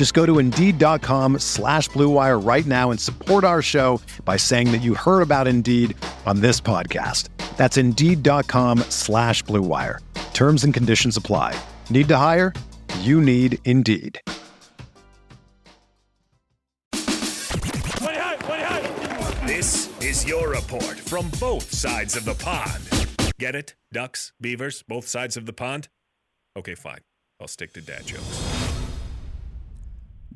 Just go to Indeed.com slash BlueWire right now and support our show by saying that you heard about Indeed on this podcast. That's Indeed.com slash BlueWire. Terms and conditions apply. Need to hire? You need Indeed. This is your report from both sides of the pond. Get it? Ducks, beavers, both sides of the pond? Okay, fine. I'll stick to dad jokes.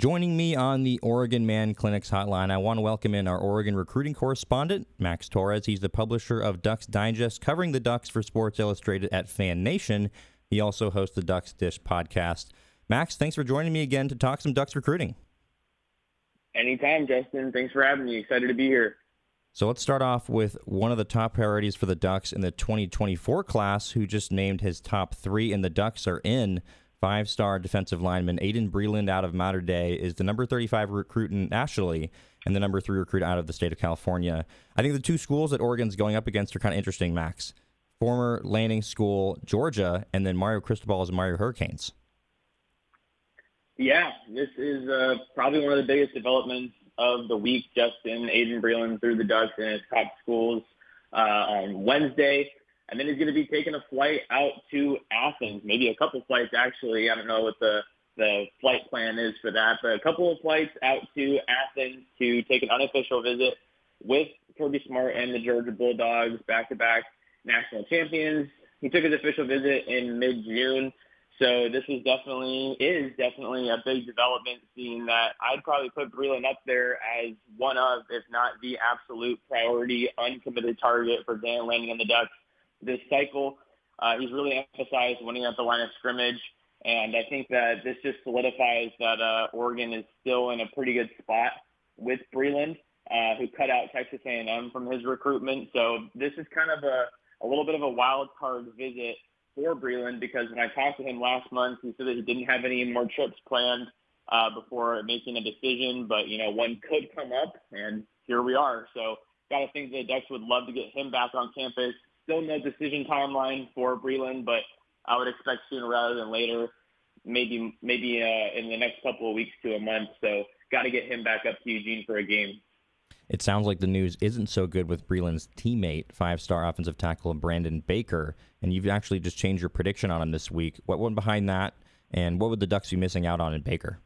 Joining me on the Oregon Man Clinics hotline, I want to welcome in our Oregon recruiting correspondent, Max Torres. He's the publisher of Ducks Digest, covering the Ducks for Sports Illustrated at Fan Nation. He also hosts the Ducks Dish podcast. Max, thanks for joining me again to talk some Ducks recruiting. Anytime, Justin. Thanks for having me. Excited to be here. So let's start off with one of the top priorities for the Ducks in the 2024 class, who just named his top three, and the Ducks are in. Five star defensive lineman Aydin Breland out of Mater Dei is the number 35 recruit nationally and the number three recruit out of the state of California. I think the two schools that Oregon's going up against are kind of interesting, Max. Former Lanning school, Georgia, and then Mario Cristobal's Miami Hurricanes. Yeah, this is uh, probably one of the biggest developments of the week. Justin Aydin Breland threw the Ducks in his top schools uh, on Wednesday, and then he's going to be taking a flight out to Athens, maybe a couple flights actually. I don't know what the the flight plan is for that, but a couple of flights out to Athens to take an unofficial visit with Kirby Smart and the Georgia Bulldogs, back-to-back national champions. He took his official visit in mid-June. So this is definitely is definitely a big development. Seeing that, I'd probably put Breland up there as one of, if not the absolute priority, uncommitted target for Dan Lanning and the Ducks this cycle. Uh, he's really emphasized winning at the line of scrimmage, and I think that this just solidifies that uh, Oregon is still in a pretty good spot with Breland, uh, who cut out Texas A&M from his recruitment. So this is kind of a a little bit of a wild card visit for Breland because when I talked to him last month, he said that he didn't have any more trips planned uh, before making a decision, but you know one could come up, and here we are. So got to think the Ducks would love to get him back on campus. Still no decision timeline for Breland, but I would expect sooner rather than later, maybe maybe uh, in the next couple of weeks to a month. So got to get him back up to Eugene for a game. It sounds like the news isn't so good with Breland's teammate, five star offensive tackle Brandon Baker, and you've actually just changed your prediction on him this week. What went behind that, and what would the Ducks be missing out on in Baker?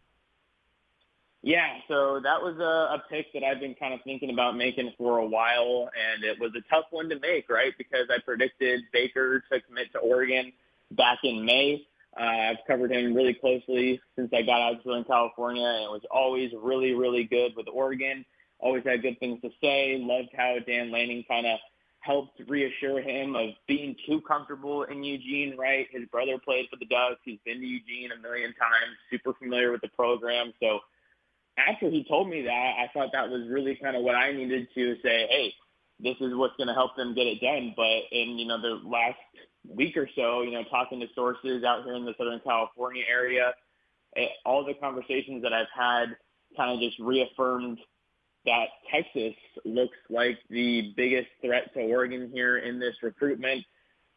Yeah, so that was a, a pick that I've been kind of thinking about making for a while, and it was a tough one to make, right? Because I predicted Baker to commit to Oregon back in May. Uh, I've covered him really closely since I got out to Southern California, and was always really, really good with Oregon always had good things to say. Loved how Dan Lanning kind of helped reassure him of being too comfortable in Eugene, right? His brother played for the Ducks. He's been to Eugene a million times, super familiar with the program. So after he told me that, I thought that was really kind of what I needed to say, hey, this is what's going to help them get it done. But in, you know, the last week or so, you know, talking to sources out here in the Southern California area, it, all the conversations that I've had kind of just reaffirmed – that Texas looks like the biggest threat to Oregon here in this recruitment.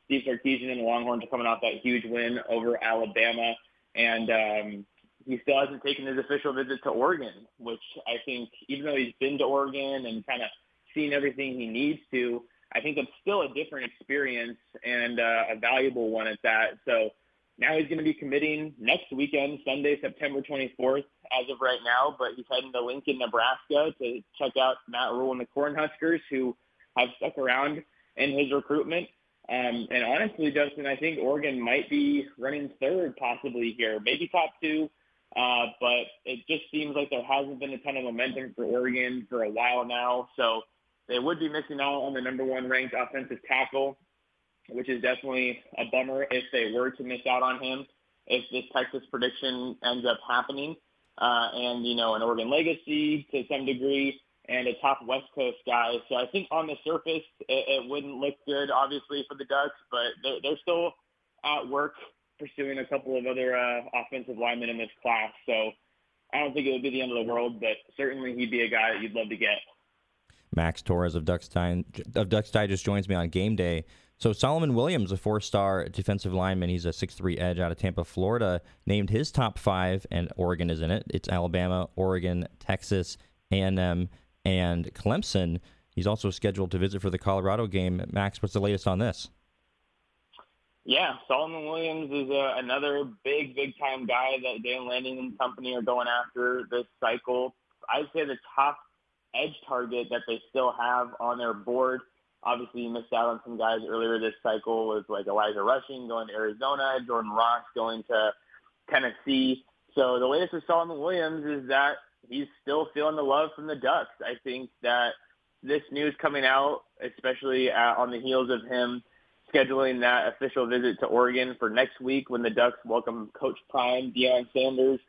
Steve Sarkisian and the Longhorns are coming off that huge win over Alabama, and um, he still hasn't taken his official visit to Oregon, which I think, even though he's been to Oregon and kind of seen everything he needs to, I think it's still a different experience and uh, a valuable one at that. So now he's going to be committing next weekend, Sunday, September 24th, as of right now. But he's heading to Lincoln, Nebraska to check out Matt Rhule and the Cornhuskers, who have stuck around in his recruitment. Um, and honestly, Justin, I think Oregon might be running third possibly here, maybe top two. Uh, but it just seems like there hasn't been a ton of momentum for Oregon for a while now. So they would be missing out on the number one ranked offensive tackle, which is definitely a bummer if they were to miss out on him, if this Texas prediction ends up happening. Uh, and, you know, an Oregon legacy to some degree and a top West Coast guy. So I think on the surface, it, it wouldn't look good, obviously, for the Ducks, but they're, they're still at work pursuing a couple of other uh, offensive linemen in this class. So I don't think it would be the end of the world, but certainly he'd be a guy that you'd love to get. Max Torres of Ducks, of Ducks Digest joins me on game day. So Solomon Williams, a four-star defensive lineman, he's a six-three edge out of Tampa, Florida, named his top five, and Oregon is in it. It's Alabama, Oregon, Texas, A&M, and Clemson. He's also scheduled to visit for the Colorado game. Max, what's the latest on this? Yeah, Solomon Williams is uh, another big, big time guy that Dan Lanning and company are going after this cycle. I'd say the top edge target that they still have on their board. Obviously, you missed out on some guys earlier this cycle with like Elijah Rushing going to Arizona, Jordan Ross going to Tennessee. So the latest with Solomon Williams is that he's still feeling the love from the Ducks. I think that this news coming out, especially uh, on the heels of him scheduling that official visit to Oregon for next week when the Ducks welcome Coach Prime, Deion Sanders,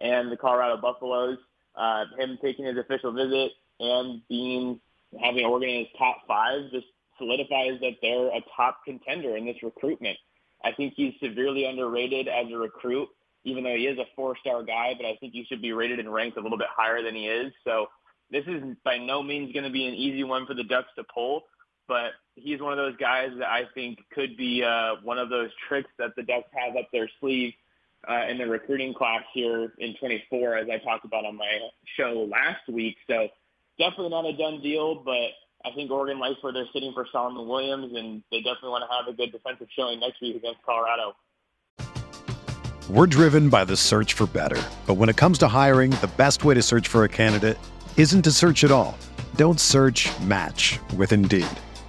and the Colorado Buffaloes. Uh, him taking his official visit and being having Oregon in his top five just solidifies that they're a top contender in this recruitment. I think he's severely underrated as a recruit even though he is a four-star guy, but I think he should be rated and ranked a little bit higher than he is. So this is by no means going to be an easy one for the Ducks to pull, but he's one of those guys that I think could be uh, one of those tricks that the Ducks have up their sleeve uh, in the recruiting class here in 24, as I talked about on my show last week. So definitely not a done deal, but I think Oregon likes where they're sitting for Solomon Williams, and they definitely want to have a good defensive showing next week against Colorado. We're driven by the search for better. But when it comes to hiring, the best way to search for a candidate isn't to search at all. Don't search match with Indeed.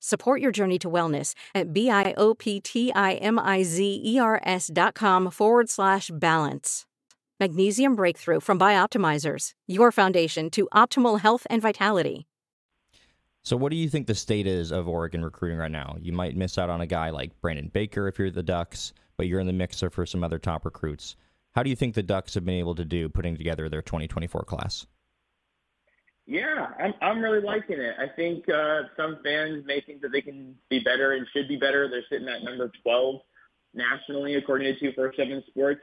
Support your journey to wellness at B-I-O-P-T-I-M-I-Z-E-R-S dot com forward slash balance. Magnesium Breakthrough from Bioptimizers, your foundation to optimal health and vitality. So, what do you think the state is of Oregon recruiting right now? You might miss out on a guy like Brandon Baker if you're the Ducks, but you're in the mixer for some other top recruits. How do you think the Ducks have been able to do putting together their 2024 class? Yeah, I'm I'm really liking it. I think uh, some fans may think that they can be better and should be better. They're sitting at number 12 nationally, according to 247 Sports.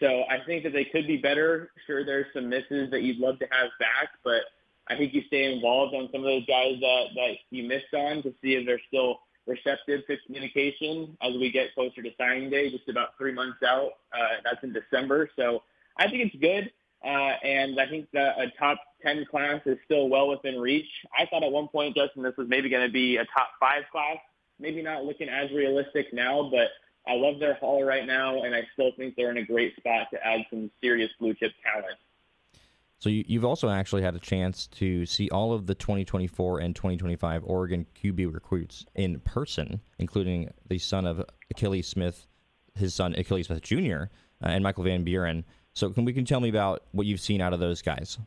So I think that they could be better. Sure, there's some misses that you'd love to have back, but I think you stay involved on some of those guys that, that you missed on to see if they're still receptive to communication as we get closer to signing day, just about three months out. Uh, that's in December. So I think it's good. Uh, and I think that a top 10 class is still well within reach. I thought at one point, Justin, this was maybe going to be a top five class. Maybe not looking as realistic now, but I love their haul right now, and I still think they're in a great spot to add some serious blue chip talent. So you, have also actually had a chance to see all of the 2024 and 2025 Oregon QB recruits in person, including the son of Akili Smith, his son Akili Smith Jr., uh, and Michael Van Buren. So can we can tell me about what you've seen out of those guys?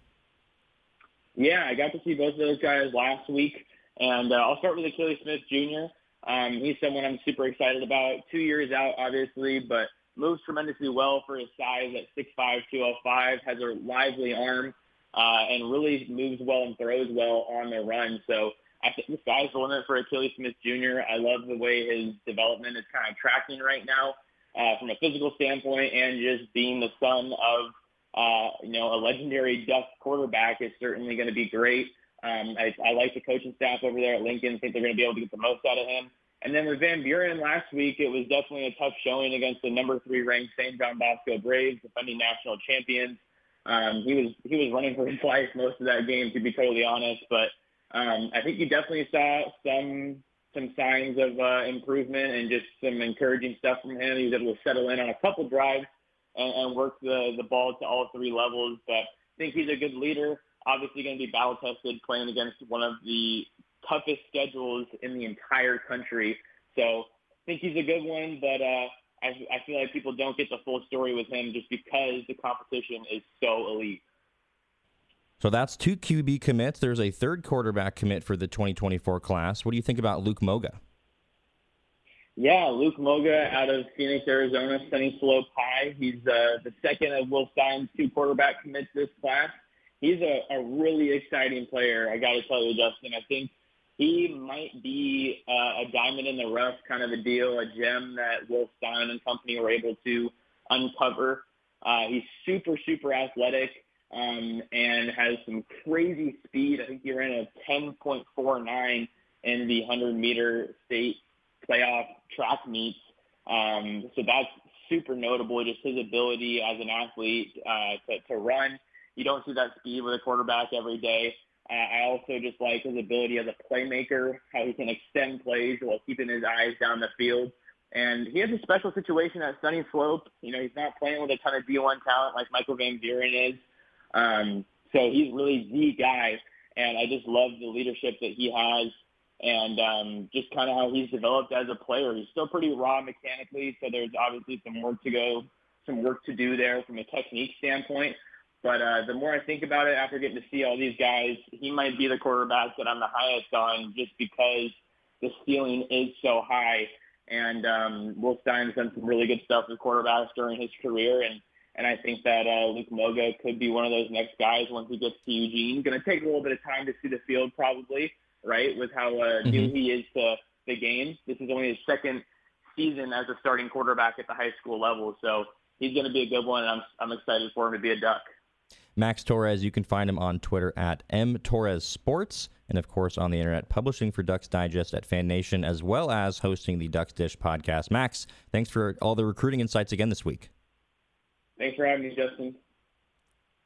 Yeah, I got to see both of those guys last week, and uh, I'll start with Akili Smith Jr. Um, he's someone I'm super excited about. Two years out, obviously, but moves tremendously well for his size at 6'5", 205, has a lively arm, uh, and really moves well and throws well on the run. So I think the sky's the limit for Akili Smith Jr. I love the way his development is kind of tracking right now uh, from a physical standpoint and just being the son of, uh, you know, a legendary Duck quarterback is certainly going to be great. Um, I, I like the coaching staff over there at Lincoln. think they're going to be able to get the most out of him. And then with Van Buren last week, it was definitely a tough showing against the number three ranked St. John Bosco Braves, defending national champions. Um, he was he was running for his life most of that game, to be totally honest. But um, I think you definitely saw some some signs of uh, improvement and just some encouraging stuff from him. He was able to settle in on a couple drives and, and work the the ball to all three levels. But I think he's a good leader. Obviously, going to be battle tested, playing against one of the toughest schedules in the entire country. So I think he's a good one, but uh, I, I feel like people don't get the full story with him just because the competition is so elite. So that's two QB commits. There's a third quarterback commit for the 2024 class. What do you think about Luke Moga? Yeah, Luke Moga out of Phoenix, Arizona, Sunnyslope High. He's uh, the second of Will Stein's two quarterback commits this class. He's a, a really exciting player. I got to tell you, Justin. I think he might be uh, a diamond in the rough kind of a deal, a gem that Will Stein and company were able to uncover. Uh, he's super, super athletic um, and has some crazy speed. I think he ran a 10.49 in the 100 meter state playoff track meets. Um, so that's super notable, just his ability as an athlete uh, to, to run. You don't see that speed with a quarterback every day. Uh, I also just like his ability as a playmaker, how he can extend plays while keeping his eyes down the field. And he has a special situation at Sunnyslope. You know, he's not playing with a ton of D1 talent like Michael Van Buren is. Um, so he's really the guy. And I just love the leadership that he has and um, just kind of how he's developed as a player. He's still pretty raw mechanically, so there's obviously some work to go, some work to do there from a technique standpoint. But uh, the more I think about it after getting to see all these guys, he might be the quarterback that I'm the highest on just because the ceiling is so high. And um, Will Stein's done some really good stuff with quarterbacks during his career. And, and I think that uh, Luke Moga could be one of those next guys once he gets to Eugene. Going to take a little bit of time to see the field probably, right, with how uh, mm-hmm. new he is to the game. This is only his second season as a starting quarterback at the high school level. So he's going to be a good one, and I'm, I'm excited for him to be a Duck. Max Torres, you can find him on Twitter at mtorresports, and of course on the internet, publishing for Ducks Digest at Fan Nation, as well as hosting the Ducks Dish podcast. Max, thanks for all the recruiting insights again this week. Thanks for having me, Justin.